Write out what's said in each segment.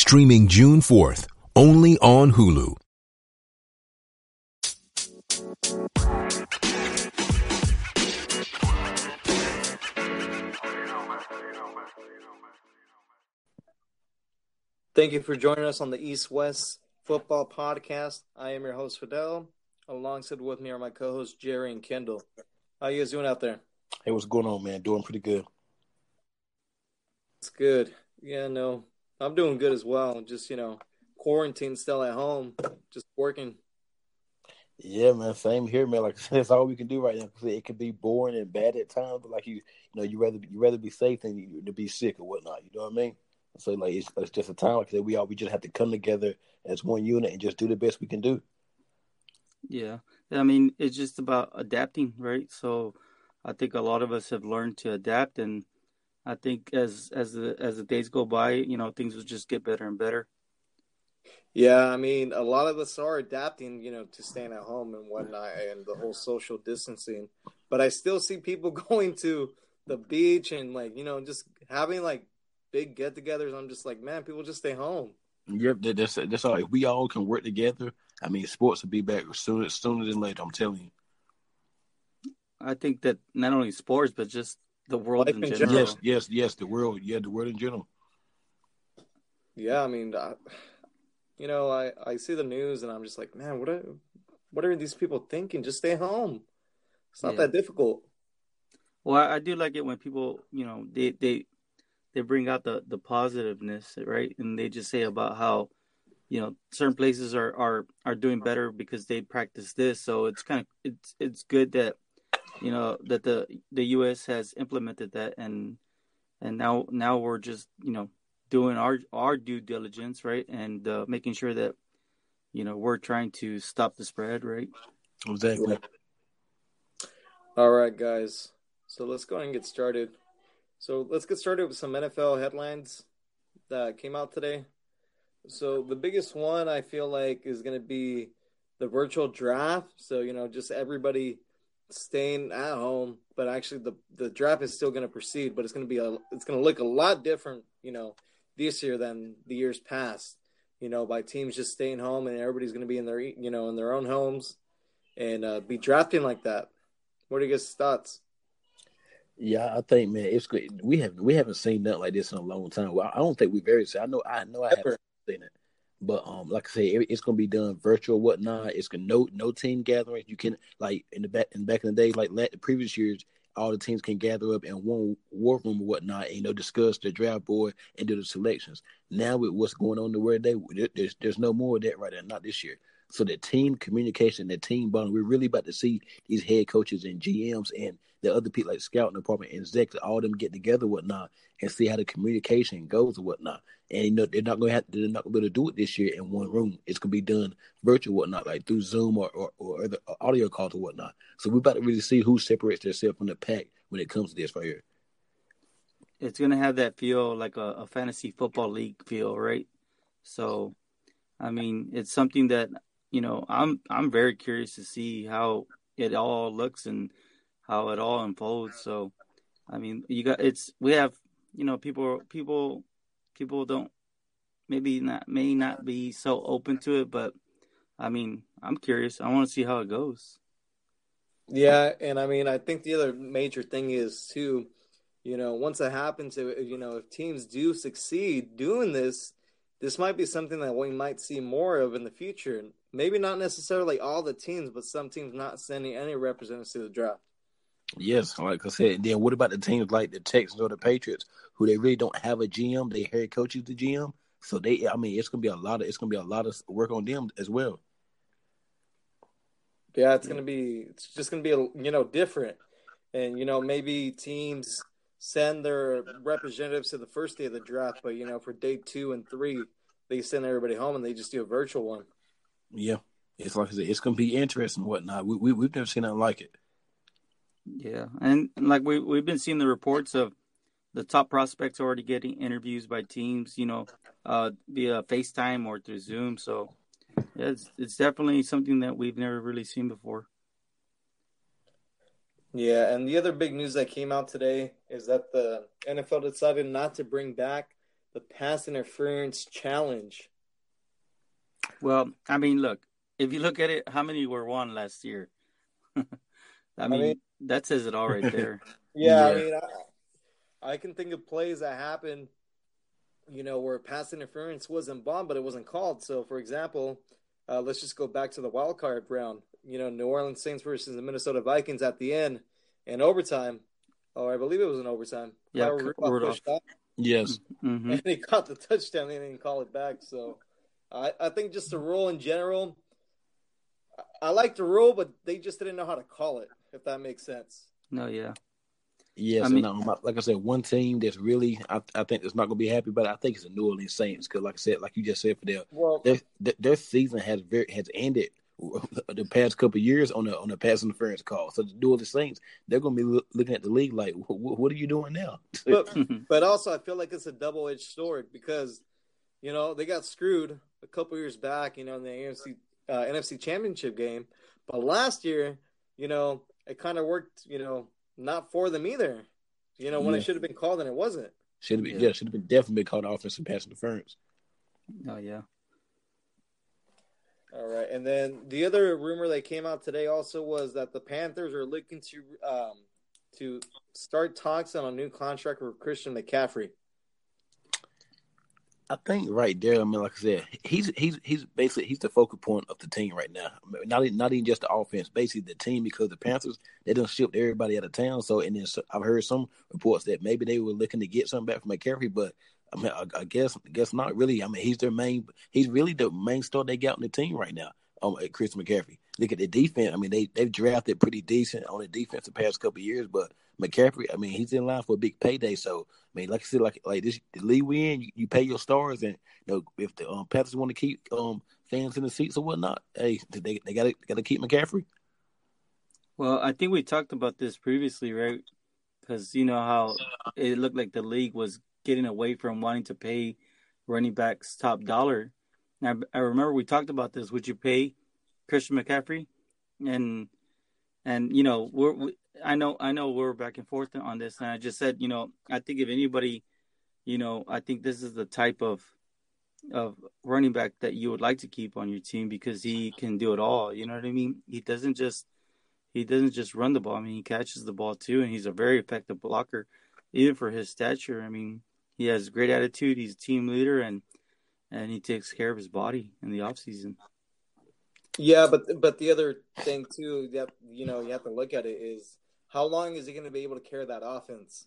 streaming June 4th, only on Hulu. Thank you for joining us on the East West Football Podcast. I am your host Fidel. Alongside with me are my co-hosts Jerry and Kendall. How you guys doing out there? Hey, what's going on, man? Doing pretty good. It's good. Yeah, no, I'm doing good as well. Just you know, quarantine still at home, just working. Yeah, man. Same here, man. Like that's all we can do right now. It can be boring and bad at times, but like you, you know, you rather you rather be safe than you, to be sick or whatnot. You know what I mean? So like it's, it's just a time like that. We all we just have to come together as one unit and just do the best we can do. Yeah, I mean it's just about adapting, right? So I think a lot of us have learned to adapt, and I think as as the as the days go by, you know, things will just get better and better. Yeah, I mean, a lot of us are adapting, you know, to staying at home and whatnot, and the whole social distancing. But I still see people going to the beach and like, you know, just having like big get-togethers. I'm just like, man, people just stay home. Yep, that's that's all. If we all can work together, I mean, sports will be back sooner sooner than later. I'm telling you. I think that not only sports, but just the world in, in, general. Yes, yes, yes. The world, yeah, the world in general. Yeah, I mean, I, you know, I I see the news and I'm just like, man, what are what are these people thinking? Just stay home. It's not yeah. that difficult. Well, I, I do like it when people, you know, they they they bring out the the positiveness, right? And they just say about how you know certain places are are are doing better because they practice this. So it's kind of it's it's good that you know that the the U.S. has implemented that and and now now we're just you know doing our our due diligence, right, and uh, making sure that you know we're trying to stop the spread, right? Exactly. All right, guys. So let's go ahead and get started. So let's get started with some NFL headlines that came out today. So the biggest one I feel like is going to be the virtual draft. So you know, just everybody staying at home, but actually the the draft is still going to proceed, but it's going to be a it's going to look a lot different, you know, this year than the years past. You know, by teams just staying home and everybody's going to be in their you know in their own homes and uh, be drafting like that. What are your guys' thoughts? Yeah, I think man, it's good. We have we haven't seen nothing like this in a long time. Well, I don't think we've ever seen. I know I know I haven't seen it, but um, like I say, it's gonna be done virtual, whatnot. It's gonna no no team gatherings. You can like in the back in back in the day, like the previous years, all the teams can gather up in one war room or whatnot, and you know discuss the draft board and do the selections. Now with what's going on the world today, there's there's no more of that right now. Not this year. So the team communication, the team bonding, we're really about to see these head coaches and GMs and the other people like scouting department and Zach, all them get together whatnot and see how the communication goes or whatnot. And you know they're not gonna have they're not gonna be able to do it this year in one room. It's gonna be done virtual whatnot, like through Zoom or or, or other uh, audio calls or whatnot. So we're about to really see who separates themselves from the pack when it comes to this right here. It's gonna have that feel like a, a fantasy football league feel, right? So, I mean, it's something that you know I'm I'm very curious to see how it all looks and how it all unfolds. So, I mean, you got it's we have you know people people people don't maybe not may not be so open to it, but I mean, I'm curious. I want to see how it goes. Yeah, and I mean, I think the other major thing is too, you know, once it happens, you know, if teams do succeed doing this, this might be something that we might see more of in the future. Maybe not necessarily all the teams, but some teams not sending any representatives to the draft. Yes, like I said. Then what about the teams like the Texans or the Patriots, who they really don't have a GM? They head coach is the GM, so they. I mean, it's gonna be a lot of it's gonna be a lot of work on them as well. Yeah, it's gonna be. It's just gonna be you know different, and you know maybe teams send their representatives to the first day of the draft, but you know for day two and three, they send everybody home and they just do a virtual one. Yeah, it's like I said, it's gonna be interesting. whatnot. We, we we've never seen nothing like it. Yeah, and like we we've been seeing the reports of the top prospects already getting interviews by teams, you know, uh, via FaceTime or through Zoom. So yeah, it's it's definitely something that we've never really seen before. Yeah, and the other big news that came out today is that the NFL decided not to bring back the pass interference challenge. Well, I mean, look, if you look at it, how many were won last year? I, mean, I mean, that says it all right there. yeah, yeah, I mean, I, I, can think of plays that happened, you know, where pass interference wasn't bombed, but it wasn't called. So, for example, uh, let's just go back to the wild card round. You know, New Orleans Saints versus the Minnesota Vikings at the end in overtime. Oh, I believe it was in overtime. Yeah, Rudolph. Yes, mm-hmm. and he caught the touchdown. They didn't call it back. So, I, I think just the rule in general. I like the rule, but they just didn't know how to call it if that makes sense. No, yeah. Yes, I mean, and, um, like I said, one team that's really I, I think that's not going to be happy, but I think it's the New Orleans Saints because, like I said, like you just said, for their well, their, their season has very has ended the past couple years on the on the pass interference call. So the New Orleans Saints, they're going to be lo- looking at the league like, what are you doing now? but, but also, I feel like it's a double edged sword because you know they got screwed a couple years back, you know, in the AFC uh, NFC Championship game, but last year, you know, it kind of worked, you know, not for them either. You know, when yeah. it should have been called and it wasn't. Should have been, yeah, yeah should have been definitely been called offensive pass interference. Oh yeah. All right, and then the other rumor that came out today also was that the Panthers are looking to um, to start talks on a new contract with Christian McCaffrey. I think right there. I mean, like I said, he's he's he's basically he's the focal point of the team right now. not not even just the offense, basically the team because the Panthers they don't ship everybody out of town. So and then so, I've heard some reports that maybe they were looking to get something back from McCaffrey, but I mean, I, I guess I guess not really. I mean, he's their main. He's really the main star they got on the team right now. Um, Chris McCaffrey. Look at the defense. I mean, they they've drafted pretty decent on the defense the past couple years, but McCaffrey, I mean, he's in line for a big payday. So, I mean, like I said, like like this, the league we in, you, you pay your stars, and you know if the um, Panthers want to keep um fans in the seats or whatnot, hey, they they got to got to keep McCaffrey. Well, I think we talked about this previously, right? Because you know how it looked like the league was getting away from wanting to pay running backs top dollar. Now, I remember we talked about this. Would you pay Christian McCaffrey? And and you know we're we, I know I know we're back and forth on this, and I just said you know I think if anybody, you know, I think this is the type of of running back that you would like to keep on your team because he can do it all. You know what I mean? He doesn't just he doesn't just run the ball. I mean, he catches the ball too, and he's a very effective blocker, even for his stature. I mean, he has great attitude. He's a team leader, and and he takes care of his body in the off season. Yeah, but but the other thing too that you know you have to look at it is how long is he going to be able to carry that offense?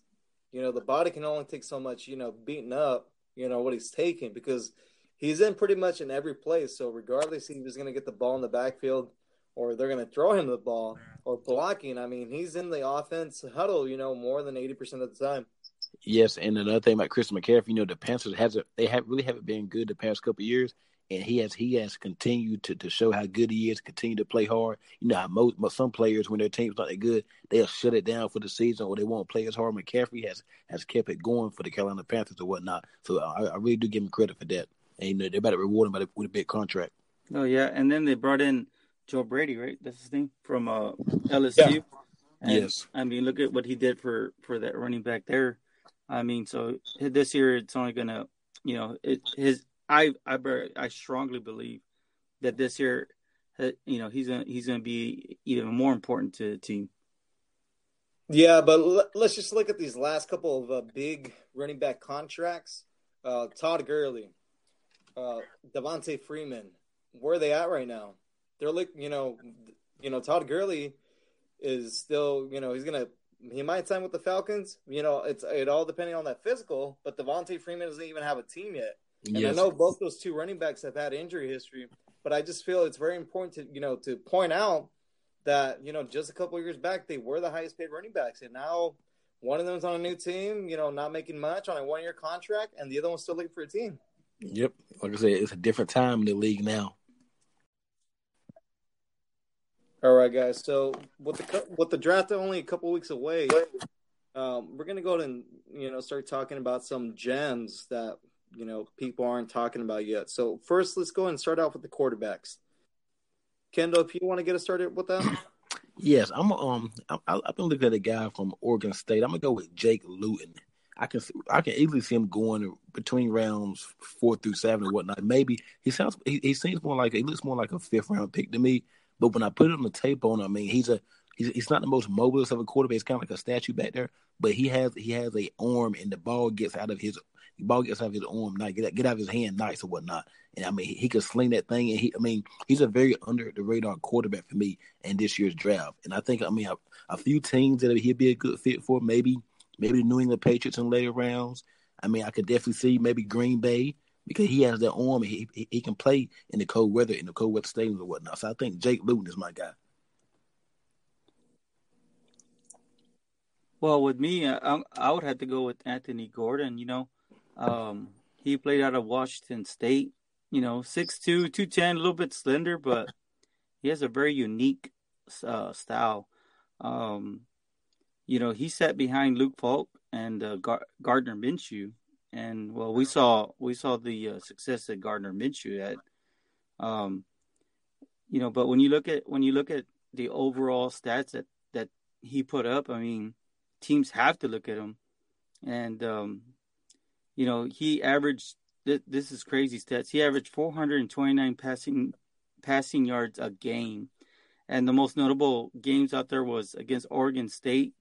You know, the body can only take so much. You know, beating up. You know what he's taking because he's in pretty much in every place. So regardless, he was going to get the ball in the backfield or they're going to throw him the ball or blocking. I mean, he's in the offense huddle. You know, more than eighty percent of the time. Yes, and another thing about Chris McCaffrey, you know, the Panthers has a, they have really haven't been good the past couple years, and he has he has continued to, to show how good he is, continue to play hard. You know how most, most some players when their team's not that good, they'll shut it down for the season or they won't play as hard. McCaffrey has has kept it going for the Carolina Panthers or whatnot. So I, I really do give him credit for that. And you know, they're about to reward him with a big contract. Oh yeah, and then they brought in Joe Brady, right? That's his name from uh, LSU. Yeah. And, yes. I mean, look at what he did for for that running back there. I mean, so this year it's only gonna, you know, it, his. I I I strongly believe that this year, uh, you know, he's gonna he's gonna be even more important to the team. Yeah, but l- let's just look at these last couple of uh, big running back contracts. Uh, Todd Gurley, uh, Devonta Freeman, where are they at right now? They're like, you know, you know, Todd Gurley is still, you know, he's gonna he might sign with the Falcons. You know, it's it all depending on that physical. But Devonta Freeman doesn't even have a team yet. And yes. I know both those two running backs have had injury history, but I just feel it's very important to you know to point out that you know just a couple years back they were the highest paid running backs, and now one of them's on a new team, you know, not making much on a one year contract, and the other one's still looking for a team. Yep, like I said, it's a different time in the league now. All right, guys. So with the with the draft only a couple weeks away, um, we're gonna go and you know start talking about some gems that you know people aren't talking about yet. So first, let's go and start off with the quarterbacks. Kendall, if you want to get us started with that. Yes, I'm. Um, I, I've been looking at a guy from Oregon State. I'm gonna go with Jake Luton. I can I can easily see him going between rounds four through seven or whatnot. Maybe he sounds he, he seems more like he looks more like a fifth round pick to me. But when I put it on the tape on, I mean, he's a he's, he's not the most mobile of a quarterback. He's kind of like a statue back there, but he has he has a arm, and the ball gets out of his ball gets out of his arm, not get get out of his hand, nice or whatnot. And I mean, he, he could sling that thing, and he I mean, he's a very under the radar quarterback for me in this year's draft. And I think I mean a, a few teams that he'd be a good fit for, maybe maybe the New England Patriots in later rounds. I mean, I could definitely see maybe Green Bay because he has that arm and he, he, he can play in the cold weather in the cold weather stadiums or whatnot. So I think Jake Luton is my guy. Well, with me, I, I would have to go with Anthony Gordon. You know, um, he played out of Washington State. You know, 6'2", 210, a little bit slender, but he has a very unique uh, style. Um, you know, he sat behind Luke Falk and uh, Gar- Gardner Minshew, and well, we saw we saw the uh, success that Gardner Minshew had. Um, you know, but when you look at when you look at the overall stats that that he put up, I mean, teams have to look at him, and um, you know, he averaged. Th- this is crazy stats. He averaged 429 passing passing yards a game, and the most notable games out there was against Oregon State.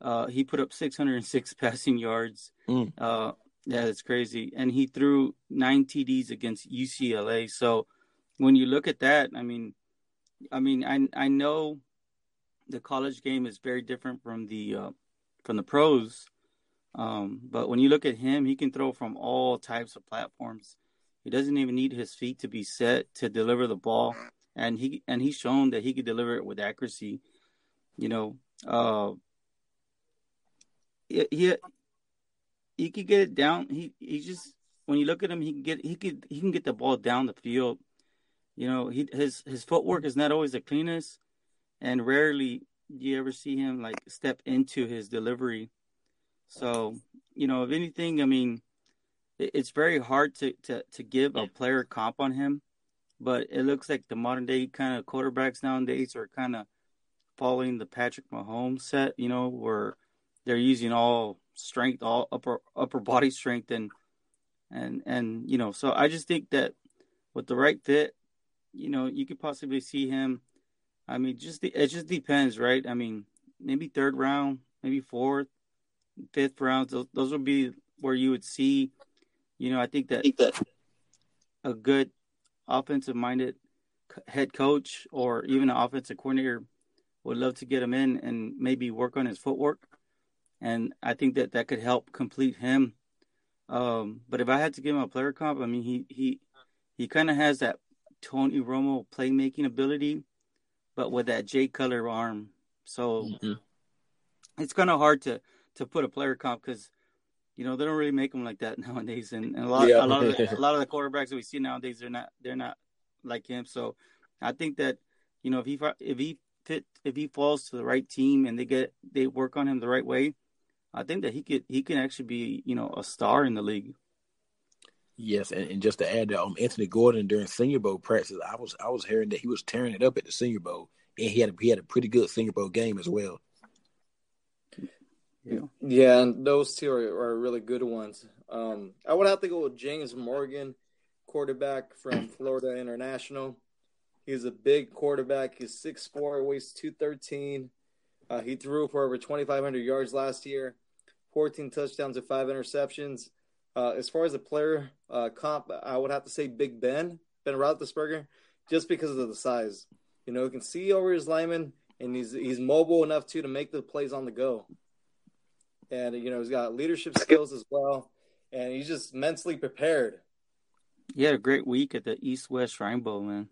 Uh, he put up 606 passing yards. Mm. Uh, yeah, that's crazy. And he threw nine TDs against UCLA. So when you look at that, I mean, I mean, I I know the college game is very different from the uh, from the pros, um, but when you look at him, he can throw from all types of platforms. He doesn't even need his feet to be set to deliver the ball, and he and he's shown that he could deliver it with accuracy. You know, uh, he he could get it down. He he just when you look at him, he can get he could he can get the ball down the field. You know, he his his footwork is not always the cleanest, and rarely do you ever see him like step into his delivery. So, you know, if anything, I mean, it, it's very hard to, to to give a player comp on him, but it looks like the modern day kind of quarterbacks nowadays are kind of following the Patrick Mahomes set. You know, where they're using all strength, all upper upper body strength, and and and you know, so I just think that with the right fit, you know, you could possibly see him. I mean, just the, it just depends, right? I mean, maybe third round, maybe fourth, fifth rounds, Those, those would be where you would see. You know, I think that, I think that a good offensive minded head coach or even an offensive coordinator would love to get him in and maybe work on his footwork and I think that that could help complete him. Um, but if I had to give him a player comp, I mean, he he he kind of has that Tony Romo playmaking ability, but with that Jay Cutler arm. So mm-hmm. it's kind of hard to to put a player comp because you know they don't really make them like that nowadays, and, and a lot yeah. a lot of the, a lot of the quarterbacks that we see nowadays they're not they're not like him. So I think that you know if he if he fit if he falls to the right team and they get they work on him the right way, I think that he could he can actually be you know a star in the league. Yes, and, and just to add that, um, Anthony Gordon during Senior Bowl practice, I was I was hearing that he was tearing it up at the Senior Bowl, and he had a, he had a pretty good Senior Bowl game as well. Yeah, yeah, and those two are, are really good ones. Um, I would have to go with James Morgan, quarterback from Florida International. He's a big quarterback. He's six four, weighs two thirteen. Uh, he threw for over twenty five hundred yards last year. 14 touchdowns and five interceptions. Uh, as far as a player uh, comp, I would have to say Big Ben, Ben Roethlisberger, just because of the size. You know, he can see over his lineman, and he's he's mobile enough too to make the plays on the go. And you know, he's got leadership skills as well, and he's just mentally prepared. He had a great week at the East West Shrine Bowl, man.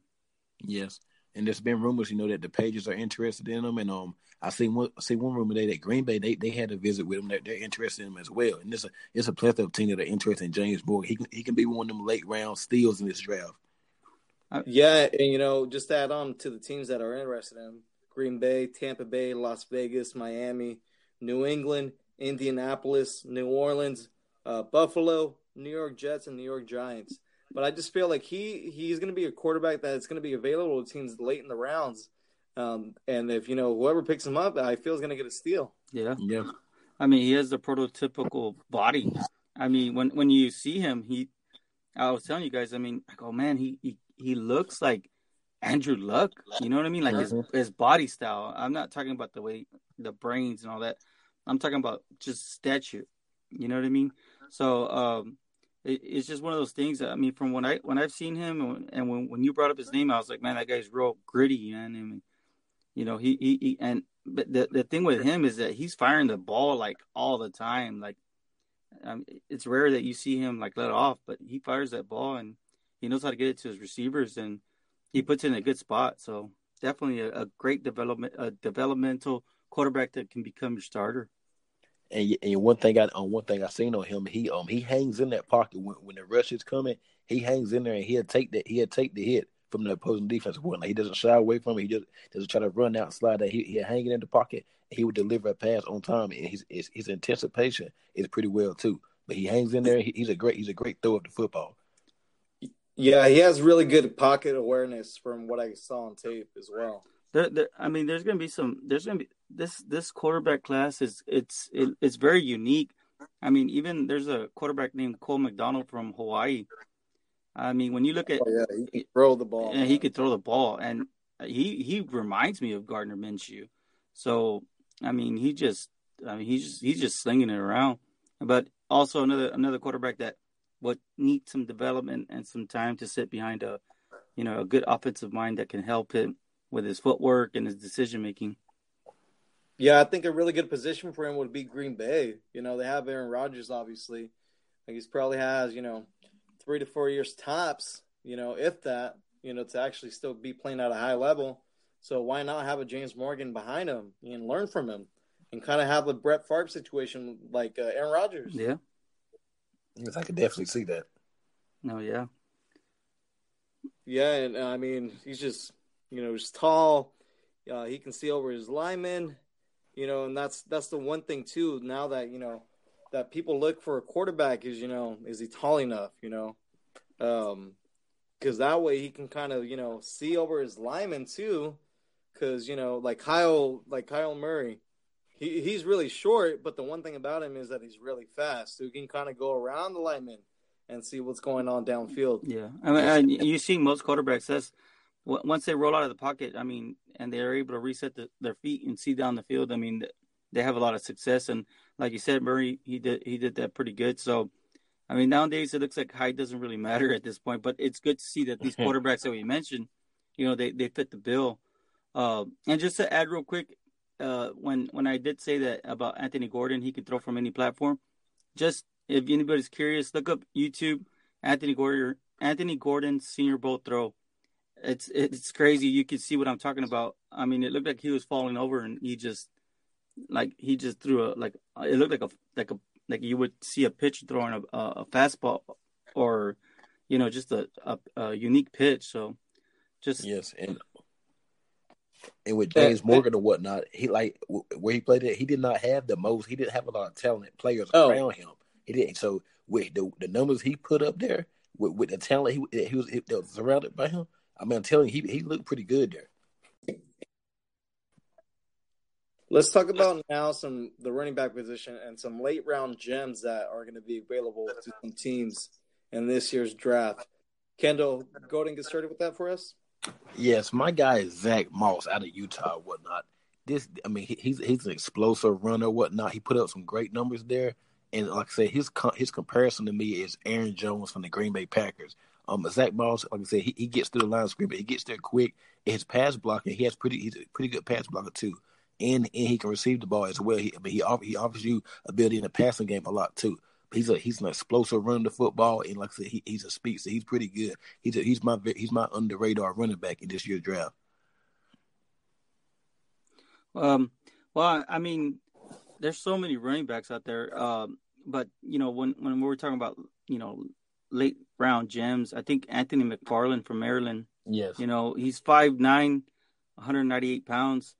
Yes, and there's been rumors, you know, that the Pages are interested in him, and um, I seen one, I see one rumor today that Green Bay they, they had a visit with him. That they're interested in him as well, and it's a it's a plethora of teams that are interested in James Morgan. He can he can be one of them late round steals in this draft. Yeah, and you know, just add on to the teams that are interested in him: Green Bay, Tampa Bay, Las Vegas, Miami, New England, Indianapolis, New Orleans, uh, Buffalo, New York Jets, and New York Giants. But I just feel like he he's going to be a quarterback that's going to be available to teams late in the rounds. Um, and if you know whoever picks him up, I feel is going to get a steal. Yeah, Yeah, I mean, he has the prototypical body. I mean, when when you see him, he, I was telling you guys, I mean, I go, man, he he, he looks like Andrew Luck. You know what I mean? Like his his body style. I'm not talking about the way the brains and all that. I'm talking about just stature. You know what I mean? So um, it, it's just one of those things. I mean, from when I when I've seen him and, and when when you brought up his name, I was like, man, that guy's real gritty, man. I mean, you know, he he, he and but the the thing with him is that he's firing the ball like all the time. Like, um, it's rare that you see him like let off, but he fires that ball and he knows how to get it to his receivers and he puts it in a good spot. So definitely a, a great development, a developmental quarterback that can become your starter. And, and one thing I on one thing I seen on him, he um he hangs in that pocket when, when the rush is coming. He hangs in there and he'll take that he'll take the hit from the opposing defensive point. Like he doesn't shy away from it. He just doesn't try to run out, slide that. He he'll hang it in the pocket. He would deliver a pass on time, and his his, his anticipation is pretty well too. But he hangs in there. He, he's a great he's a great thrower of the football. Yeah, he has really good pocket awareness from what I saw on tape as well. There, there, I mean, there's going to be some. There's going to be this this quarterback class is it's it, it's very unique. I mean, even there's a quarterback named Cole McDonald from Hawaii. I mean, when you look at Oh yeah, he can throw the ball. and he could throw the ball, and he he reminds me of Gardner Minshew. So I mean, he just I mean he's just he's just slinging it around. But also another another quarterback that would need some development and some time to sit behind a you know a good offensive mind that can help him with his footwork and his decision making. Yeah, I think a really good position for him would be Green Bay. You know, they have Aaron Rodgers, obviously. Like he's probably has, you know, three to four years tops, you know, if that, you know, to actually still be playing at a high level. So why not have a James Morgan behind him and learn from him and kind of have a Brett Favre situation like uh, Aaron Rodgers? Yeah. Yes, I could definitely see that. No. Yeah. Yeah, and uh, I mean, he's just, you know, he's tall. Uh, he can see over his linemen, you know, and that's that's the one thing too. Now that you know that people look for a quarterback is, you know, is he tall enough? You know, um, because that way he can kind of, you know, see over his linemen too. Because you know, like Kyle, like Kyle Murray, he he's really short, but the one thing about him is that he's really fast, so he can kind of go around the linemen and see what's going on downfield. Yeah, I mean, you see most quarterbacks. That's w- once they roll out of the pocket. I mean, and they're able to reset the, their feet and see down the field. I mean, they have a lot of success. And like you said, Murray, he did he did that pretty good. So, I mean, nowadays it looks like height doesn't really matter at this point. But it's good to see that these quarterbacks that we mentioned, you know, they they fit the bill. Uh, and just to add real quick, uh, when when I did say that about Anthony Gordon, he could throw from any platform. Just if anybody's curious, look up YouTube Anthony Gordon Anthony Gordon Senior Bowl throw. It's it's crazy. You can see what I'm talking about. I mean, it looked like he was falling over, and he just like he just threw a like it looked like a like a like you would see a pitcher throwing a a fastball or you know just a a, a unique pitch. So just Yes, and and with James Morgan or whatnot, he like where he played it, he did not have the most. He didn't have a lot of talented players Oh. around him. He didn't. So with the the numbers he put up there, with, with the talent he he was, he was surrounded by him. I mean, I'm telling you, he he looked pretty good there. Let's talk about now some the running back position and some late round gems that are going to be available to some teams in this year's draft. Kendall, go ahead and get started with that for us. Yes, my guy is Zach Moss out of Utah, whatnot. This, I mean, he, he's he's an explosive runner, whatnot. He put up some great numbers there, And like I said, his his comparison to me is Aaron Jones from the Green Bay Packers. Um, Zach Moss, like I said, he, he gets through the line of scrimmage. He gets there quick. His pass blocking, he has pretty he's a pretty good pass blocker too, and and he can receive the ball as well. He, I mean, he offers, he offers you ability in the passing game a lot too. He's a he's an explosive running the football, and like I said, he, he's a speedster. He's pretty good. He's a, he's my he's my under radar running back in this year's draft. Um, well, I mean, there's so many running backs out there. Um, but you know, when when we were talking about you know late round gems, I think Anthony McFarland from Maryland. Yes. You know, he's 5'9", 198 pounds.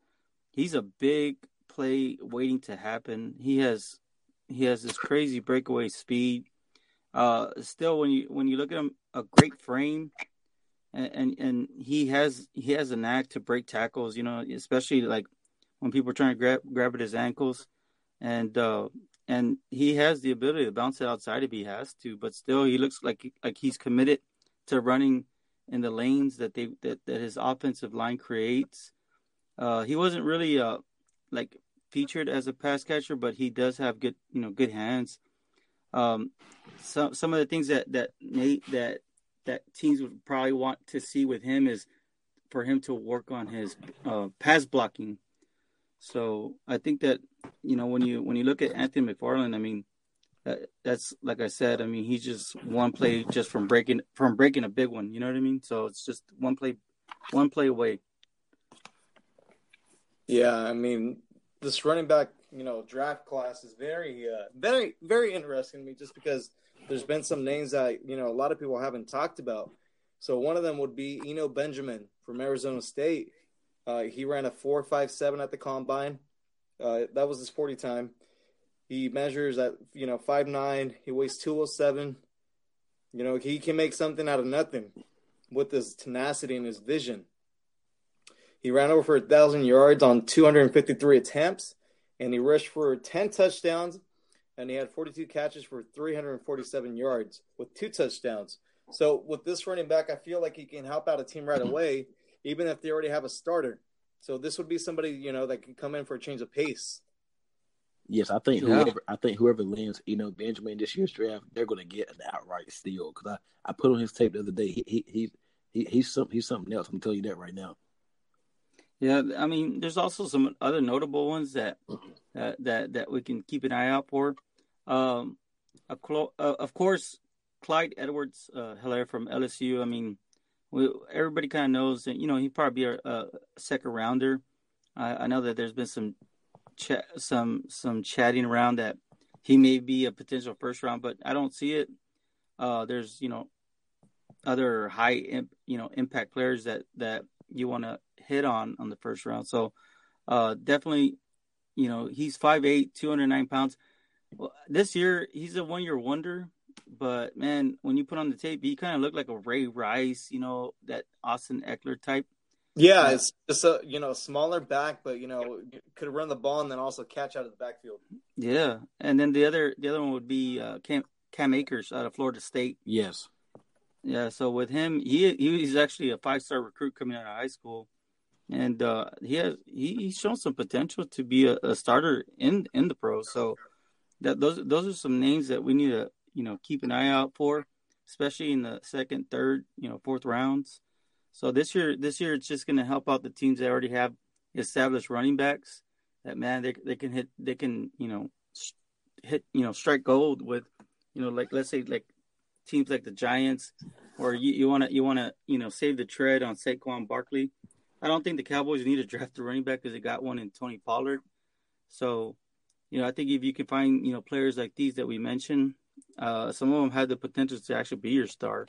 He's a big play waiting to happen. He has he has this crazy breakaway speed. Uh, still, when you when you look at him, a great frame, and, and and he has he has a knack to break tackles. You know, especially like when people are trying to grab grab at his ankles, and uh, and he has the ability to bounce it outside if he has to. But still, he looks like like he's committed to running in the lanes that they that, that his offensive line creates. Uh, he wasn't really uh like featured as a pass catcher, but he does have good, you know, good hands. Um, some some of the things that that Nate that that teams would probably want to see with him is for him to work on his uh, pass blocking. So I think that you know when you when you look at Anthony McFarland, I mean that that's like I said, I mean he's just one play just from breaking from breaking a big one. You know what I mean? So it's just one play one play away. Yeah, I mean this running back, you know, draft class is very, uh, very, very interesting to me, just because there's been some names that you know a lot of people haven't talked about. So one of them would be Eno Benjamin from Arizona State. Uh, he ran a four five seven at the combine. Uh, that was his forty time. He measures at you know five nine. He weighs two oh seven. You know he can make something out of nothing with his tenacity and his vision. He ran over for a 1,000 yards on 253 attempts, and he rushed for 10 touchdowns, and he had 42 catches for 347 yards with two touchdowns. So with this running back, I feel like he can help out a team right away, even if they already have a starter. So this would be somebody you know that can come in for a change of pace. Yes, I think yeah. whoever I think whoever lands, you know, Benjamin this year's draft, they're going to get an outright steal. Because I, I put on his tape the other day, he he, he, he he's some he's something else. I'm telling you that right now. Yeah, I mean, there's also some other notable ones that uh, that that we can keep an eye out for. Um, of, uh, of course, Clyde Edwards uh, Helaire from LSU. I mean, we, everybody kind of knows that you know he'd probably be a, a second rounder. I, I, know that there's been some chat, some some chatting around that he may be a potential first round, but I don't see it. Uh, there's you know other high imp, you know impact players that that you want to hit on on the first round. So uh, definitely, you know, he's 5'8", 209 pounds. This year he's a one year wonder, but man, when you put on the tape, he kind of looked like a Ray Rice, you know, that Austin Ekeler type. Yeah, it's just a you know smaller back, but you know could run the ball and then also catch out of the backfield. Yeah, and then the other the other one would be uh, Cam Cam Akers out of Florida State. Yes. Yeah, so with him, he he's actually a five star recruit coming out of high school, and uh, he has he, he's shown some potential to be a, a, starter in in the pros. So that those those are some names that we need to you know keep an eye out for, especially in the second, third, you know, fourth rounds. So this year, this year it's just going to help out the teams that already have established running backs. That man, they they can hit, they can you know hit you know strike gold with you know like let's say like teams like the Giants, or you want to you want to you know save the tread on Saquon Barkley. I don't think the Cowboys need to draft a running back because they got one in Tony Pollard. So, you know, I think if you can find you know players like these that we mentioned, uh, some of them had the potential to actually be your star,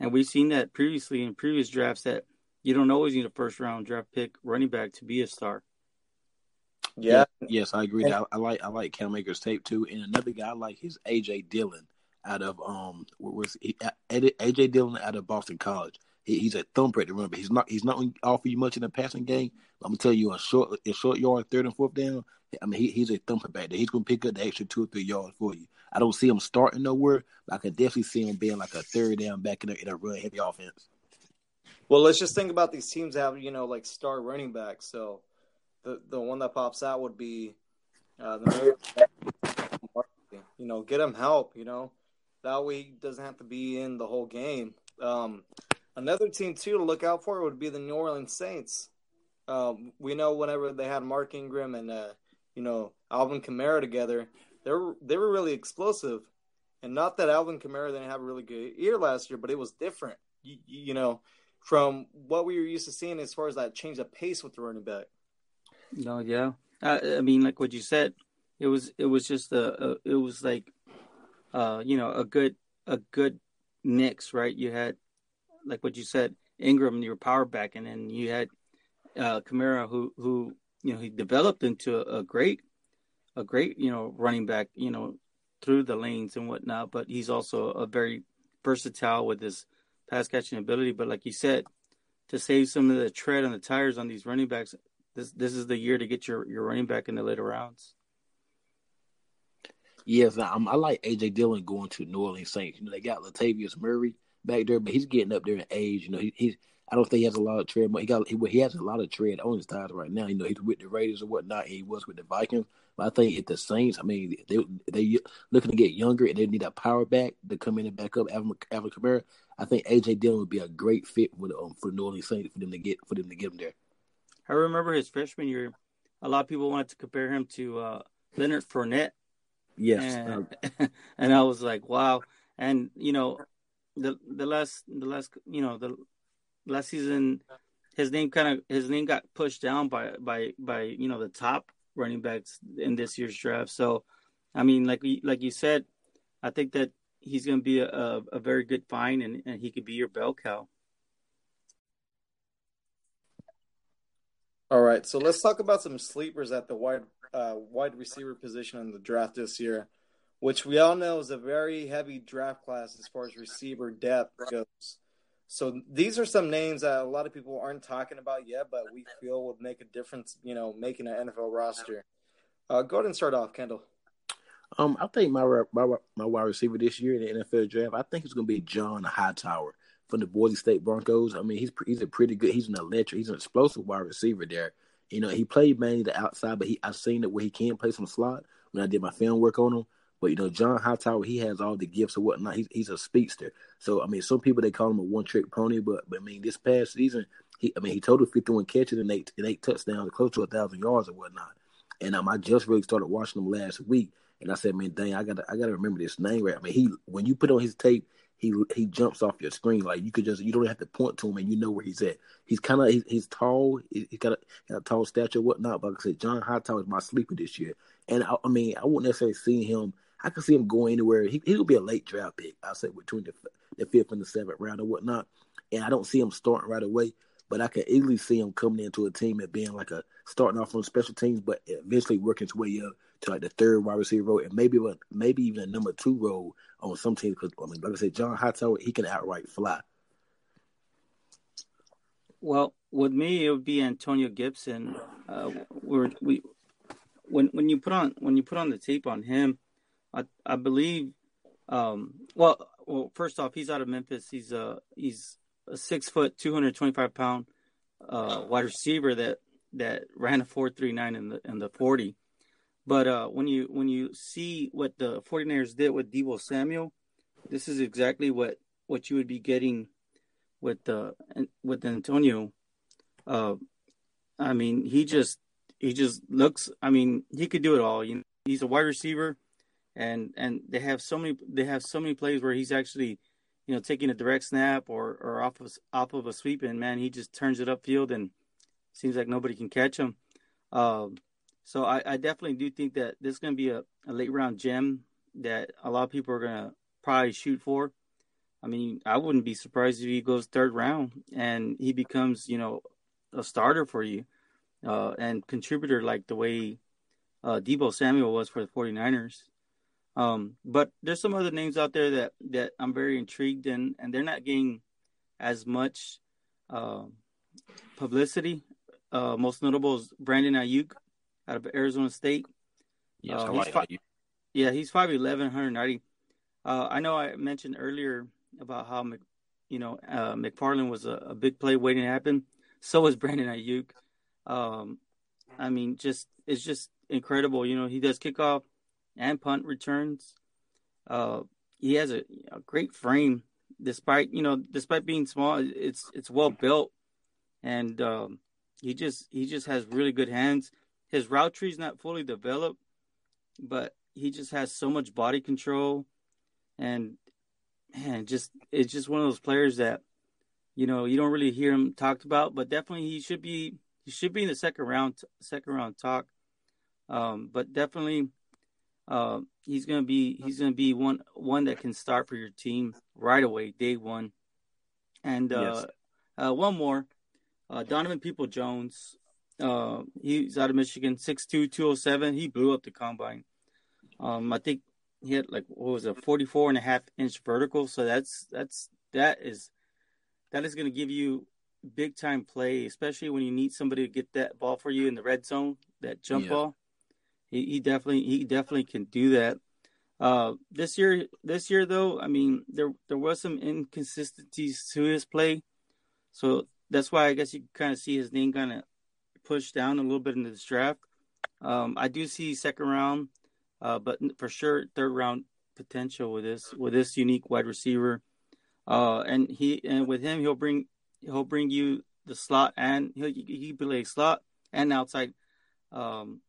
and we've seen that previously in previous drafts that you don't always need a first round draft pick running back to be a star. Yeah. Yes, I agree. I, I, like I like Cam Akers tape too, and another guy I like is AJ Dillon out of um was he, AJ Dillon out of Boston College. He, he's a thumper to the run, but he's not he's not going to offer you much in the passing game. I'm gonna tell you a short a short yard, third and fourth down. I mean, he, he's a thumper back there. He's gonna pick up the extra two or three yards for you. I don't see him starting nowhere, but I can definitely see him being like a third down back in a, in a heavy offense. Well, let's just think about these teams that have you know like star running backs. So the the one that pops out would be uh, the You know, get him help. You know, that way he doesn't have to be in the whole game. Um, another team too to look out for would be the New Orleans Saints. Um, we know whenever they had Mark Ingram and uh, you know Alvin Kamara together, they were they were really explosive. And not that Alvin Kamara didn't have a really good year last year, but it was different. You, you know, from what we were used to seeing as far as that change of pace with the running back. No, yeah, I, I mean, like what you said, it was it was just a, a it was like, uh, you know, a good a good mix, right? You had like what you said, Ingram, your power back, and then you had uh, Kamara, who who you know he developed into a, a great a great you know running back, you know, through the lanes and whatnot. But he's also a very versatile with his pass catching ability. But like you said, to save some of the tread on the tires on these running backs, this this is the year to get your, your running back in the later rounds. Yes, I, I like AJ Dillon going to New Orleans Saints. You know, they got Latavius Murray back there, but he's getting up there in age. You know, he, he's I don't think he has a lot of tread, but he got he, he has a lot of tread on his tires right now. You know, he's with the Raiders or whatnot. he was with the Vikings. But I think if the Saints, I mean, they they looking to get younger and they need a power back to come in and back up Alvin, Alvin Kamara. I think AJ Dillon would be a great fit with um, for New Orleans Saints for them to get for them to get him there. I remember his freshman year. A lot of people wanted to compare him to uh, Leonard Fournette. Yes, and, and I was like, wow. And you know, the the last the last you know the last season, his name kind of his name got pushed down by by by you know the top running backs in this year's draft. So, I mean, like like you said, I think that he's going to be a, a, a, very good find, and, and he could be your bell cow. All right, so let's talk about some sleepers at the wide uh, wide receiver position in the draft this year, which we all know is a very heavy draft class as far as receiver depth goes. So these are some names that a lot of people aren't talking about yet, but we feel would make a difference. You know, making an NFL roster. Uh, go ahead and start off, Kendall. Um, I think my my my wide receiver this year in the NFL draft, I think it's going to be John Hightower from the Boise State Broncos. I mean, he's he's a pretty good. He's an electric. He's an explosive wide receiver there. You know, he played mainly the outside, but he I've seen it where he can play some slot when I did my film work on him. But you know, John Hightower, he has all the gifts and whatnot. He's he's a speedster. So I mean, some people they call him a one trick pony, but but I mean, this past season, he I mean, he totaled fifty one catches and eight and eight touchdowns, close to a thousand yards and whatnot. And um, I just really started watching him last week, and I said, man, dang, I gotta I gotta remember this name right. I mean, he when you put on his tape, he he jumps off your screen like you could just you don't have to point to him and you know where he's at. He's kind of he's, he's, tall. He, has got a, got a tall stature, whatnot. But like I said, John Hightower is my sleeper this year, and I, I mean I wouldn't necessarily see him I can see him going anywhere. He he'll be a late draft pick. I say between the, the fifth and the seventh round or whatnot. And I don't see him starting right away, but I can easily see him coming into a team and being like a starting off on special teams, but eventually working his way up to like the third wide receiver role and maybe maybe even a number two role on some teams. Because I mean, like I said, John Hightower he can outright fly. Well, with me, it would be Antonio Gibson. Uh, we're, we when when you put on when you put on the tape on him, I I believe. Um, well, well, first off, he's out of Memphis. He's a he's a six foot, two hundred twenty five pound uh, wide receiver that that ran a four three nine in the in the forty. But uh, when you when you see what the 49ers did with Deebo Samuel, this is exactly what what you would be getting with uh, with Antonio. Uh, I mean, he just he just looks. I mean, he could do it all. You know, he's a wide receiver and and they have so many they have so many plays where he's actually you know taking a direct snap or or off of off of a sweep and man he just turns it upfield and seems like nobody can catch him um, so I, I, definitely do think that this is going to be a, a, late round gem that a lot of people are going to probably shoot for i mean i wouldn't be surprised if he goes third round and he becomes you know a starter for you uh, and contributor like the way uh, Deebo Samuel was for the 49ers. Um, but there's some other names out there that that I'm very intrigued in, and they're not getting as much uh, publicity. Uh, most notable is Brandon Aiyuk out of Arizona State. Yes, uh, he's fi- yeah, he's 5'11", 190. Uh, I know I mentioned earlier about how Mc, you know uh, McFarland was a, a, big play waiting to happen. So was Brandon Aiyuk. Um, I mean, just it's just incredible. You know, he does kickoff and punt returns. Uh, he has a, a, great frame, despite you know, despite being small, it's it's well built, and um, he just he just has really good hands. His route tree is not fully developed, but he just has so much body control, and man, just it's just one of those players that you know you don't really hear him talked about, but definitely he should be he should be in the second round second round talk. Um, but definitely, uh, he's gonna be he's gonna be one one that can start for your team right away, day one. And uh, yes. uh, one more, uh, Donovan Peoples-Jones. Uh, he's out of Michigan, 6'2", 207. He blew up the combine. Um, I think he had like what was it, 44 and a half inch vertical. So that's that's that is that is going to give you big time play, especially when you need somebody to get that ball for you in the red zone, that jump yeah. ball. He, he definitely he definitely can do that. Uh, this year, this year though, I mean, there there was some inconsistencies to his play, so that's why I guess you kind of see his name kind of pushed down a little bit in this draft. Um, I do see second round, uh, but for sure third round potential with this with this unique wide receiver. Uh, and he and with him he'll bring he'll bring you the slot and he'll he play slot and outside. Um,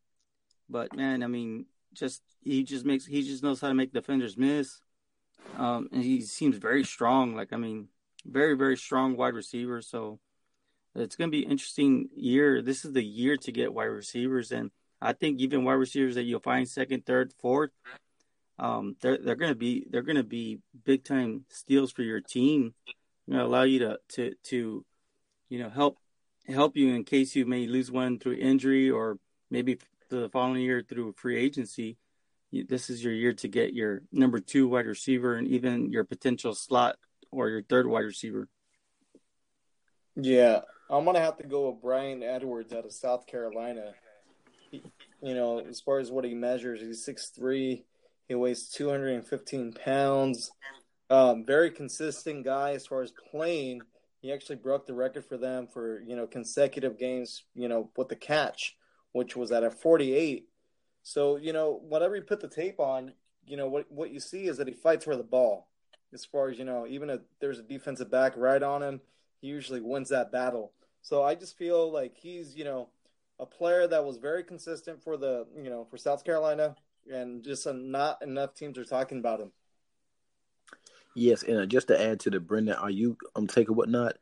but man, I mean, just he just makes he just knows how to make defenders miss. Um, and he seems very strong. Like I mean, very very strong wide receiver. So it's going to be interesting year. This is the year to get wide receivers, and I think even wide receivers that you'll find second, third, fourth, um, they're they're going to be they're going to be big time steals for your team. Going to allow you to to to you know help help you in case you may lose one through injury or maybe the following year through free agency. This is your year to get your number two wide receiver and even your potential slot or your third wide receiver. Yeah, I'm gonna have to go with Bryan Edwards out of South Carolina. You know, as far as what he measures, he's six three. He weighs 215 pounds. Um, very consistent guy as far as playing. He actually broke the record for them for you know consecutive games. You know with the catch, which was at a 48. So you know whatever you put the tape on, you know what what you see is that he fights for the ball. As far as you know, even if there's a defensive back right on him, he usually wins that battle. So I just feel like he's, you know, a player that was very consistent for the, you know, for South Carolina, and just not enough teams are talking about him. Yes, and uh, just to add to the Brandon Aiyuk um take or whatnot?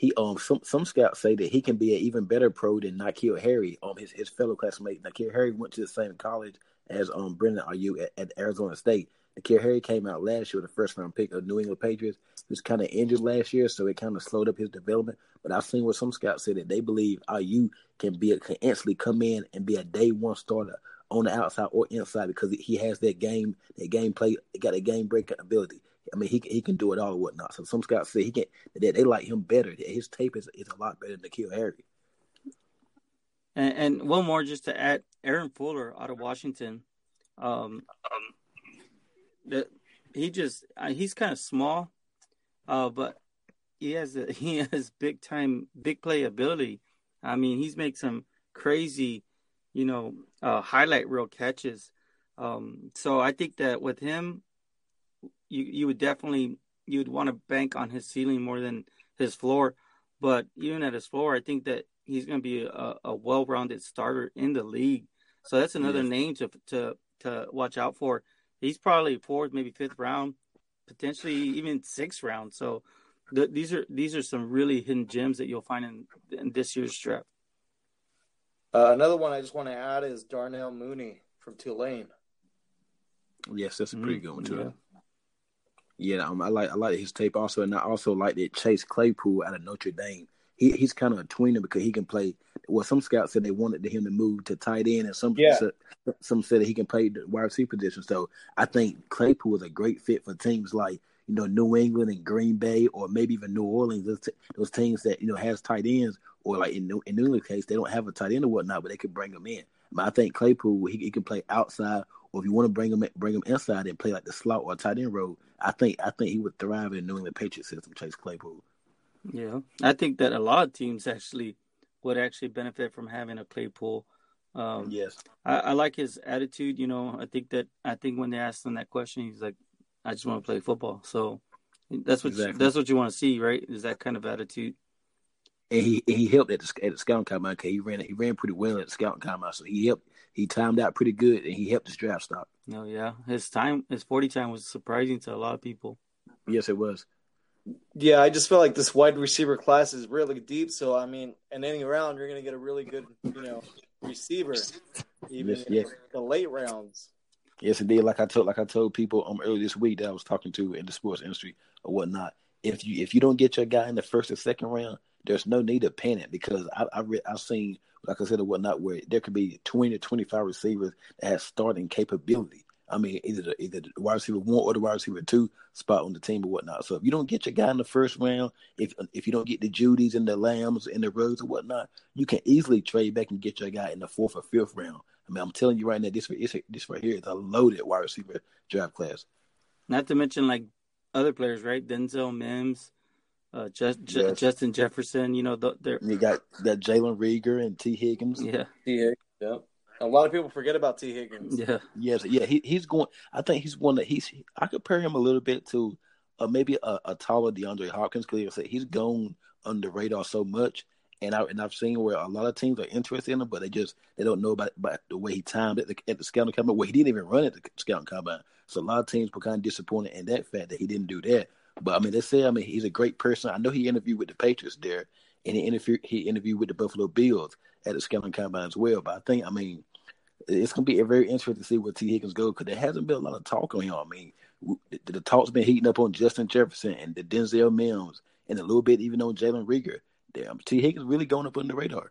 He um some some scouts say that he can be an even better pro than N'Keal Harry, um his his fellow classmate. N'Keal Harry went to the same college as um Brandon Aiyuk at, at Arizona State. N'Keal Harry came out last year, the first round pick of New England Patriots. He was kind of injured last year, so it kind of slowed up his development. But I've seen where some scouts say that they believe Aiyuk can be a, can instantly come in and be a day one starter on the outside or inside because he has that game that game play got a game breaking ability. I mean, he he can do it all or whatnot. So some scouts say he can they like him better. His tape is is a lot better than N'Keal Harry. And, and one more just to add, Aaron Fuller out of Washington. Um, um that he just uh, he's kind of small, uh, but he has a, he has big time big play ability. I mean, he's made some crazy, you know, uh, highlight reel catches. Um, so I think that with him, you you would definitely you'd want to bank on his ceiling more than his floor. But even at his floor, I think that he's going to be a, a well-rounded starter in the league. So that's another yes. name to to to watch out for he's probably fourth, maybe fifth round, potentially even sixth round. So th- these are these are some really hidden gems that you'll find in, in this year's draft. Uh, another one I just want to add is Darnell Mooney from Tulane. Yes, that's a pretty mm-hmm. good one too. Yeah. Yeah, um, I like I like his tape also, and I also like that Chase Claypool out of Notre Dame. He he's kind of a tweener because he can play well, some scouts said they wanted him to move to tight end, and some yeah. said, some said that he can play the wide receiver position. So I think Claypool is a great fit for teams like you know New England and Green Bay, or maybe even New Orleans. Those, t- those teams that you know has tight ends, or like in New in England case, they don't have a tight end or whatnot, but they could bring them in. But I think Claypool he, he can play outside, or if you want to bring him bring him inside and play like the slot or tight end role, I think I think he would thrive in New England Patriots system. Chase Claypool. Yeah, I think that a lot of teams actually would actually benefit from having a Claypool Um, yes, I, I, like his attitude. You know, I think that I think when they asked him that question, he's like, "I just want to play football." So that's what exactly. that's what you want to see, right? Is that kind of attitude? And he he helped at the, at the scouting combine because he ran he ran pretty well at the scouting combine, so he helped he timed out pretty good and he helped his draft stock. No, oh, yeah, his time his forty time was surprising to a lot of people. Yes, it was. Yeah, I just feel like this wide receiver class is really deep. So I mean, in any round, you're going to get a really good, you know, receiver, even yes, yes. the late rounds. Yes, indeed. Like I told, like I told people um earlier this week that I was talking to in the sports industry or whatnot. If you if you don't get your guy in the first or second round, there's no need to panic because I I re- I've seen like I said or whatnot where there could be twenty to twenty five receivers that have starting capability. I mean, either the, either the wide receiver one or the wide receiver two spot on the team or whatnot. So if you don't get your guy in the first round, if if you don't get the Jeudys and the Lambs and the Rhodes or whatnot, you can easily trade back and get your guy in the fourth or fifth round. I mean, I'm telling you right now, this, this right here is a loaded wide receiver draft class. Not to mention like other players, right? Denzel Mims, uh, just, yes. Justin Jefferson. You know, they're you got that Jalen Reagor and Tee Higgins. Yeah, Tee Higgins. Yep. A lot of people forget about Tee Higgins. Yeah. Yes. Yeah. He, he's going. I think he's one that he's. I compare him a little bit to uh, maybe a, a taller DeAndre Hopkins because he's gone under radar so much. And I and I've seen where a lot of teams are interested in him, but they just they don't know about, about the way he timed at the, at the scouting combine. Well, he didn't even run at the scouting combine, so a lot of teams were kind of disappointed in that fact that he didn't do that. But I mean, they say I mean he's a great person. I know he interviewed with the Patriots there, and he interviewed he interviewed with the Buffalo Bills at the scouting combine as well. But I think I mean it's going to be very interesting to see where Tee Higgins go because there hasn't been a lot of talk on him. I mean, the, the, talk's been heating up on Justin Jefferson and the Denzel Mims and a little bit even on Jalen Reagor. Damn, Tee Higgins really going up on the radar.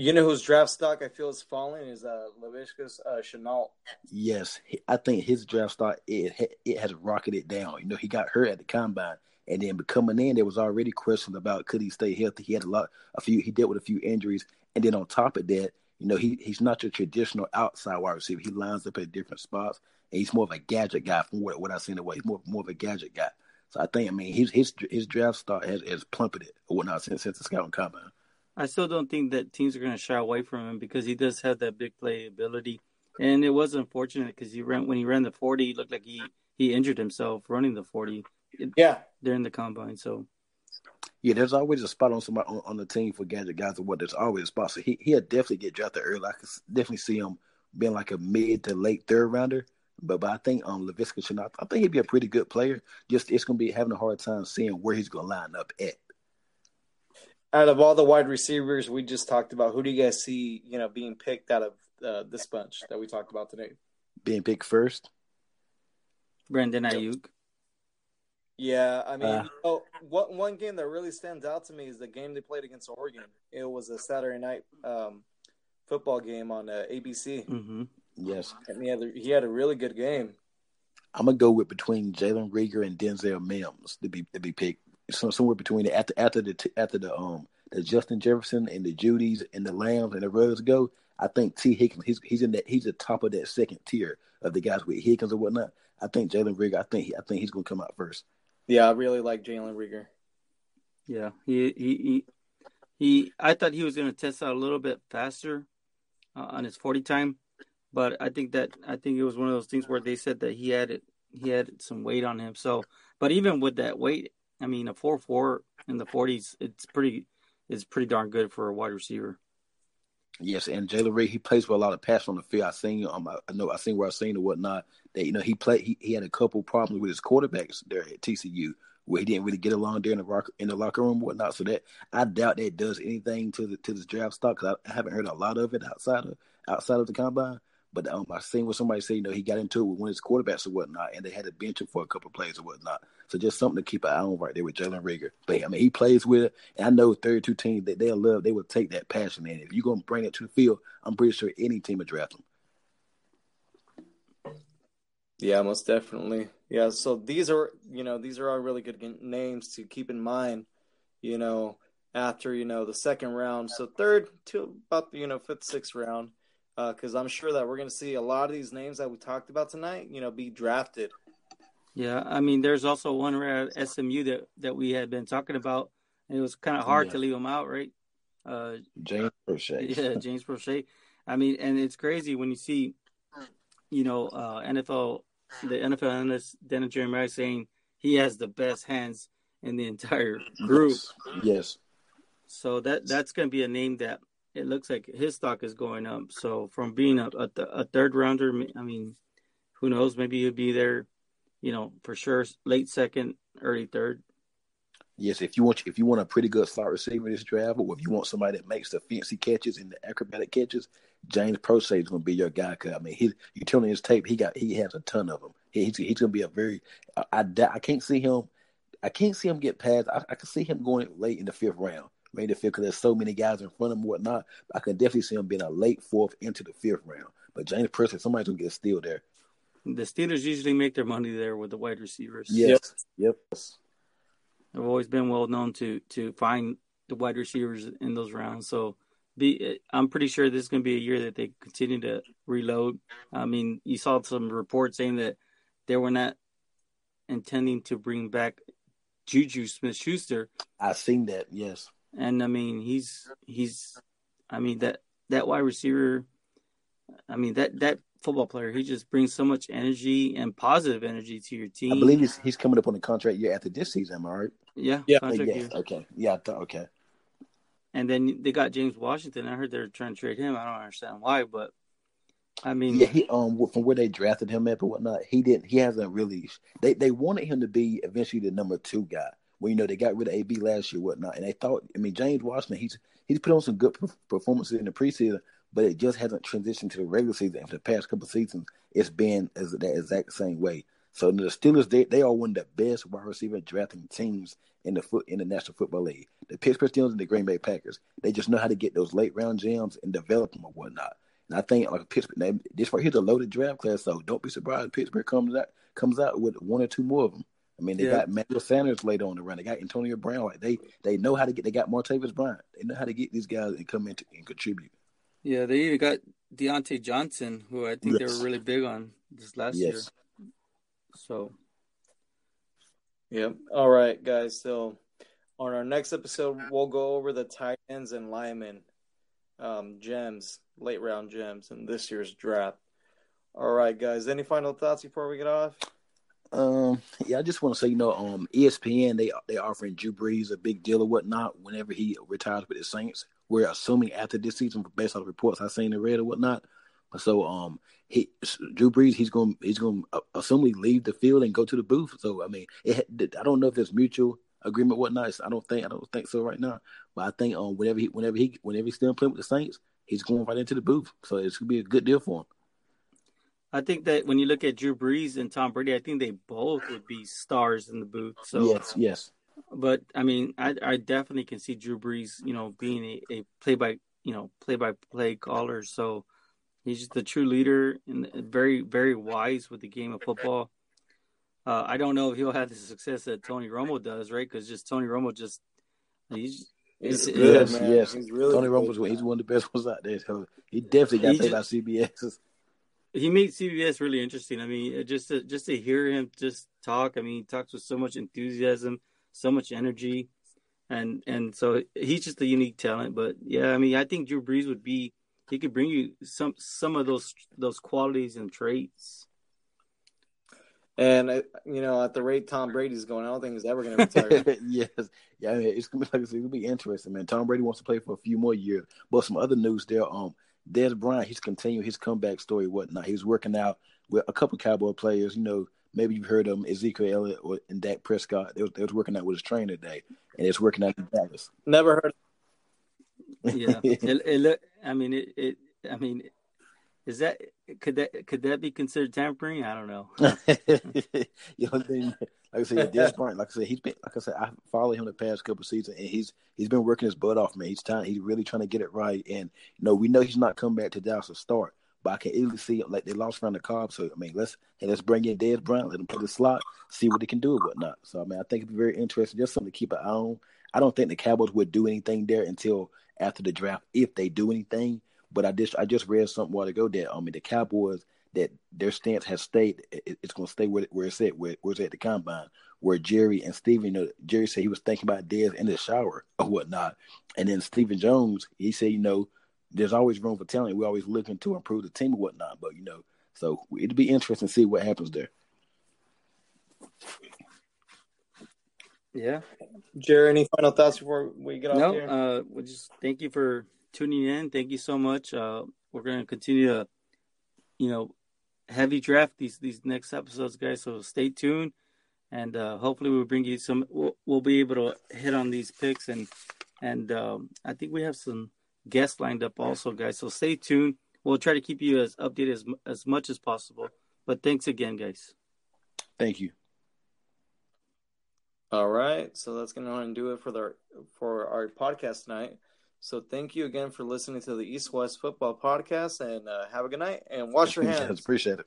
You know whose draft stock I feel is falling is uh, Laviska uh, Shenault. Yes, I think his draft stock it it has rocketed down. You know, he got hurt at the combine, and then coming in, there was already questions about could he stay healthy. He had a lot, a few, he dealt with a few injuries, and then on top of that, you know, he he's not your traditional outside wide receiver. He lines up at different spots, and he's more of a gadget guy from what, what I've seen. The way he's more more of a gadget guy. So I think, I mean, his his his draft start has, has plummeted or whatnot since since the scouting combine. I still don't think that teams are going to shy away from him because he does have that big play ability, and it was unfortunate because he ran when he ran the forty, he looked like he he injured himself running the forty. Yeah, during the combine. So yeah, there's always a spot on somebody on, on the team for gadget guys or what. There's always a spot. So he he'll definitely get drafted early. I could definitely see him being like a mid to late third rounder. But but I think um Laviska Shenault, I think he'd be a pretty good player. Just it's gonna be having a hard time seeing where he's gonna line up at. Out of all the wide receivers we just talked about, who do you guys see, you know, being picked out of uh, this bunch that we talked about today? Being picked first? Brandon Aiyuk. Yeah, I mean, uh, you know, what one game that really stands out to me is the game they played against Oregon. It was a Saturday night um, football game on uh, ABC. Mm-hmm. Yes, and he had a, he had a really good game. I'm gonna go with between Jalen Reagor and Denzel Mims to be to be picked. So somewhere between the, after after the after the um the Justin Jefferson and the Jeudys and the Lambs and the Rhodes go. I think Tee Higgins he's he's in that he's the top of that second tier of the guys with Higgins or whatnot. I think Jalen Reagor. I think he, I think he's gonna come out first. Yeah, I really like Jalen Reagor. Yeah, he he he. he I thought he was going to test out a little bit faster uh, on his forty time, but I think that I think it was one of those things where they said that he had it he had some weight on him. So, but even with that weight, I mean, a four four in the forties, it's pretty it's pretty darn good for a wide receiver. Yes, and Jalen Ray he plays with a lot of passion on the field. I seen um I know I seen where I seen or whatnot that you know he played he, he had a couple problems with his quarterbacks there at TCU where he didn't really get along there in the rock, in the locker room whatnot. So that I doubt that does anything to the to this draft stock because I, I, haven't heard a lot of it outside of outside of the combine. But um, I seen what somebody said, you know, he got into it with one of his quarterbacks or whatnot, and they had to bench him for a couple plays or whatnot. So just something to keep an eye on right there with Jalen Reagor. But I mean, he plays with it, and I know 32 teams that they'll love, they will take that passion. And if you're gonna bring it to the field, I'm pretty sure any team will draft him. Yeah, most definitely. Yeah, so these are you know these are all really good names to keep in mind. You know, after you know the second round, so third to about the you know fifth, sixth round because uh, I'm sure that we're going to see a lot of these names that we talked about tonight, you know, be drafted. Yeah, I mean, there's also one at SMU that that we had been talking about, and it was kind of hard yeah. to leave him out, right? Uh, James Proche. Yeah, James Proche. I mean, and it's crazy when you see, you know, uh, NFL, the NFL analyst Dennis Jeremiah saying he has the best hands in the entire group. Yes. yes. So that that's going to be a name that it looks like his stock is going up. So from being a, a, a third rounder, I mean, who knows? Maybe he'll be there, you know, for sure, late second, early third. Yes, if you want if you want a pretty good slot receiver this draft, or if you want somebody that makes the fancy catches and the acrobatic catches, James Proche is going to be your guy. Cause I mean, he you turn on his tape, he got he has a ton of them. He, he's he's going to be a very I, I, I can't see him I can't see him get past. I, I can see him going late in the fifth round, in the fifth because there's so many guys in front of him, whatnot. I can definitely see him being a late fourth into the fifth round. But James Proche, somebody's gonna get a steal there. The Steelers usually make their money there with the wide receivers. Yes. Yep. yep. They've always been well known to to find the wide receivers in those rounds. So be I'm pretty sure this is going to be a year that they continue to reload. I mean, you saw some reports saying that they were not intending to bring back Juju Smith Schuster. I've seen that, yes. And I mean, he's he's, I mean that that wide receiver, I mean that that football player, he just brings so much energy and positive energy to your team. I believe he's he's coming up on the contract year after this season. Am I right? Yeah, yeah, yeah. Year. Okay, yeah, okay. And then they got James Washington. I heard they're trying to trade him. I don't understand why, but I mean, yeah, he um from where they drafted him at, but whatnot, he didn't. He hasn't really. They they wanted him to be eventually the number two guy. Well, you know they got rid of AB last year, whatnot, and they thought. I mean, James Washington, he's he's put on some good performances in the preseason, but it just hasn't transitioned to the regular season. For the past couple seasons, it's been as that exact same way. So the Steelers, they, they are one of the best wide receiver drafting teams in the foot in the National Football League. The Pittsburgh Steelers and the Green Bay Packers, they just know how to get those late round gems and develop them or whatnot. And I think like Pittsburgh, this right here's a loaded draft class, so don't be surprised if Pittsburgh comes out comes out with one or two more of them. I mean, they yeah. got Manuel Sanders later on the run. They got Antonio Brown. Like they they know how to get. They got Martavis Bryant. They know how to get these guys and come in to, and contribute. Yeah, they even got Diontae Johnson, who I think yes. they were really big on this last yes. year. So, yep. All right, guys. So, on our next episode, we'll go over the tight ends and linemen um, gems, late round gems in this year's draft. All right, guys. Any final thoughts before we get off? Um, yeah, I just want to say, you know, um, ESPN they they offering Drew Brees a big deal or whatnot whenever he retires with the Saints. We're assuming after this season, based on the reports I've seen and read or whatnot. So, um, he Drew Brees he's going he's going to uh, assumably leave the field and go to the booth. So, I mean, it, I don't know if there's mutual agreement whatnot. I don't think I don't think so right now. But I think um whenever he whenever he whenever he's still playing with the Saints, he's going right into the booth. So it's gonna be a good deal for him. I think that when you look at Drew Brees and Tom Brady, I think they both would be stars in the booth. So yes, yes. But I mean, I I definitely can see Drew Brees, you know, being a, a play by you know play by play caller. So he's just a true leader and very very wise with the game of football. Uh, I don't know if he'll have the success that Tony Romo does, right? Because just Tony Romo just he's He's good, yes, man. Yes, he's really Tony Romo's one he's one of the best ones out there. So he definitely got paid by CBS. He made CBS really interesting. I mean, just to just to hear him just talk. I mean, he talks with so much enthusiasm, so much energy, and and so he's just a unique talent. But yeah, I mean, I think Drew Brees would be he could bring you some some of those those qualities and traits and uh, you know, at the rate Tom Brady's going, I don't think he's ever going to retire. yes, yeah, it's gonna be like it's gonna be interesting, man. Tom Brady wants to play for a few more years. But some other news there, um, Dez Bryant, he's continuing his comeback story, whatnot. He was working out with a couple Cowboy players. You know, maybe you've heard of them, Ezekiel Elliott or and Dak Prescott. They was, they was working out with his trainer today, and it's working out in Dallas. Never heard. yeah, it, it, I mean, it, it. I mean, is that could that could that be considered tampering? I don't know. you know, then, like I said, at this point, like I said, he's been like I said, I follow him the past couple seasons, and he's he's been working his butt off, man. He's trying, he's really trying to get it right, and you know, we know he's not coming back to Dallas to start, but I can easily see like they lost Randall Cobb, so I mean, let's hey, let's bring in Dez Bryant, let him play the slot, see what he can do and whatnot. So I mean, I think it'd be very interesting, just something to keep an eye on. I don't think the Cowboys would do anything there until after the draft, if they do anything. But I just I just read something while ago that I mean the Cowboys that their stance has stayed. It's going to stay where, where it's at. Where, where it's at the combine. Where Jerry and Stephen, you know, Jerry said he was thinking about Dez in the shower or whatnot, and then Stephen Jones, he said, you know, there's always room for talent. We're always looking to improve the team and whatnot. But you know, so it'd be interesting to see what happens there. Yeah. Jerry, any final thoughts before we get off no, here? uh, we just thank you for tuning in. Thank you so much. Uh, we're going to continue to, you know, heavy draft these these next episodes, guys. So stay tuned, and uh, hopefully we'll bring you some. We'll, we'll be able to hit on these picks, and and um, I think we have some guests lined up also, guys. So stay tuned. We'll try to keep you as updated as as much as possible. But thanks again, guys. Thank you. All right, so that's gonna go ahead and do it for the for our podcast tonight. So thank you again for listening to the East West Football Podcast, and uh, have a good night. And wash your hands. Yes, appreciate it.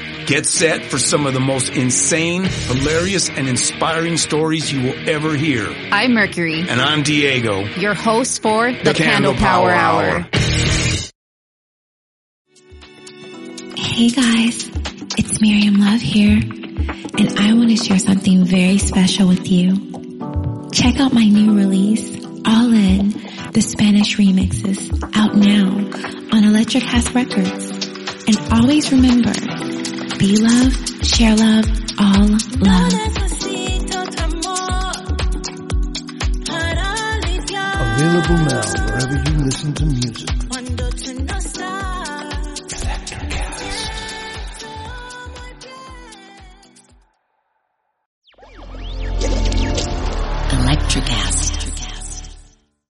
Get set for some of the most insane, hilarious, and inspiring stories you will ever hear. I'm Mercury, And I'm Diego. your host for the, Candle, Power, Hour. Hey guys, it's Miriam Love here, and I want to share something very special with you. Check out my new release, All In, the Spanish remixes, out now on Electric House Records. And always remember, be love, share love, all love. Available now wherever you listen to music.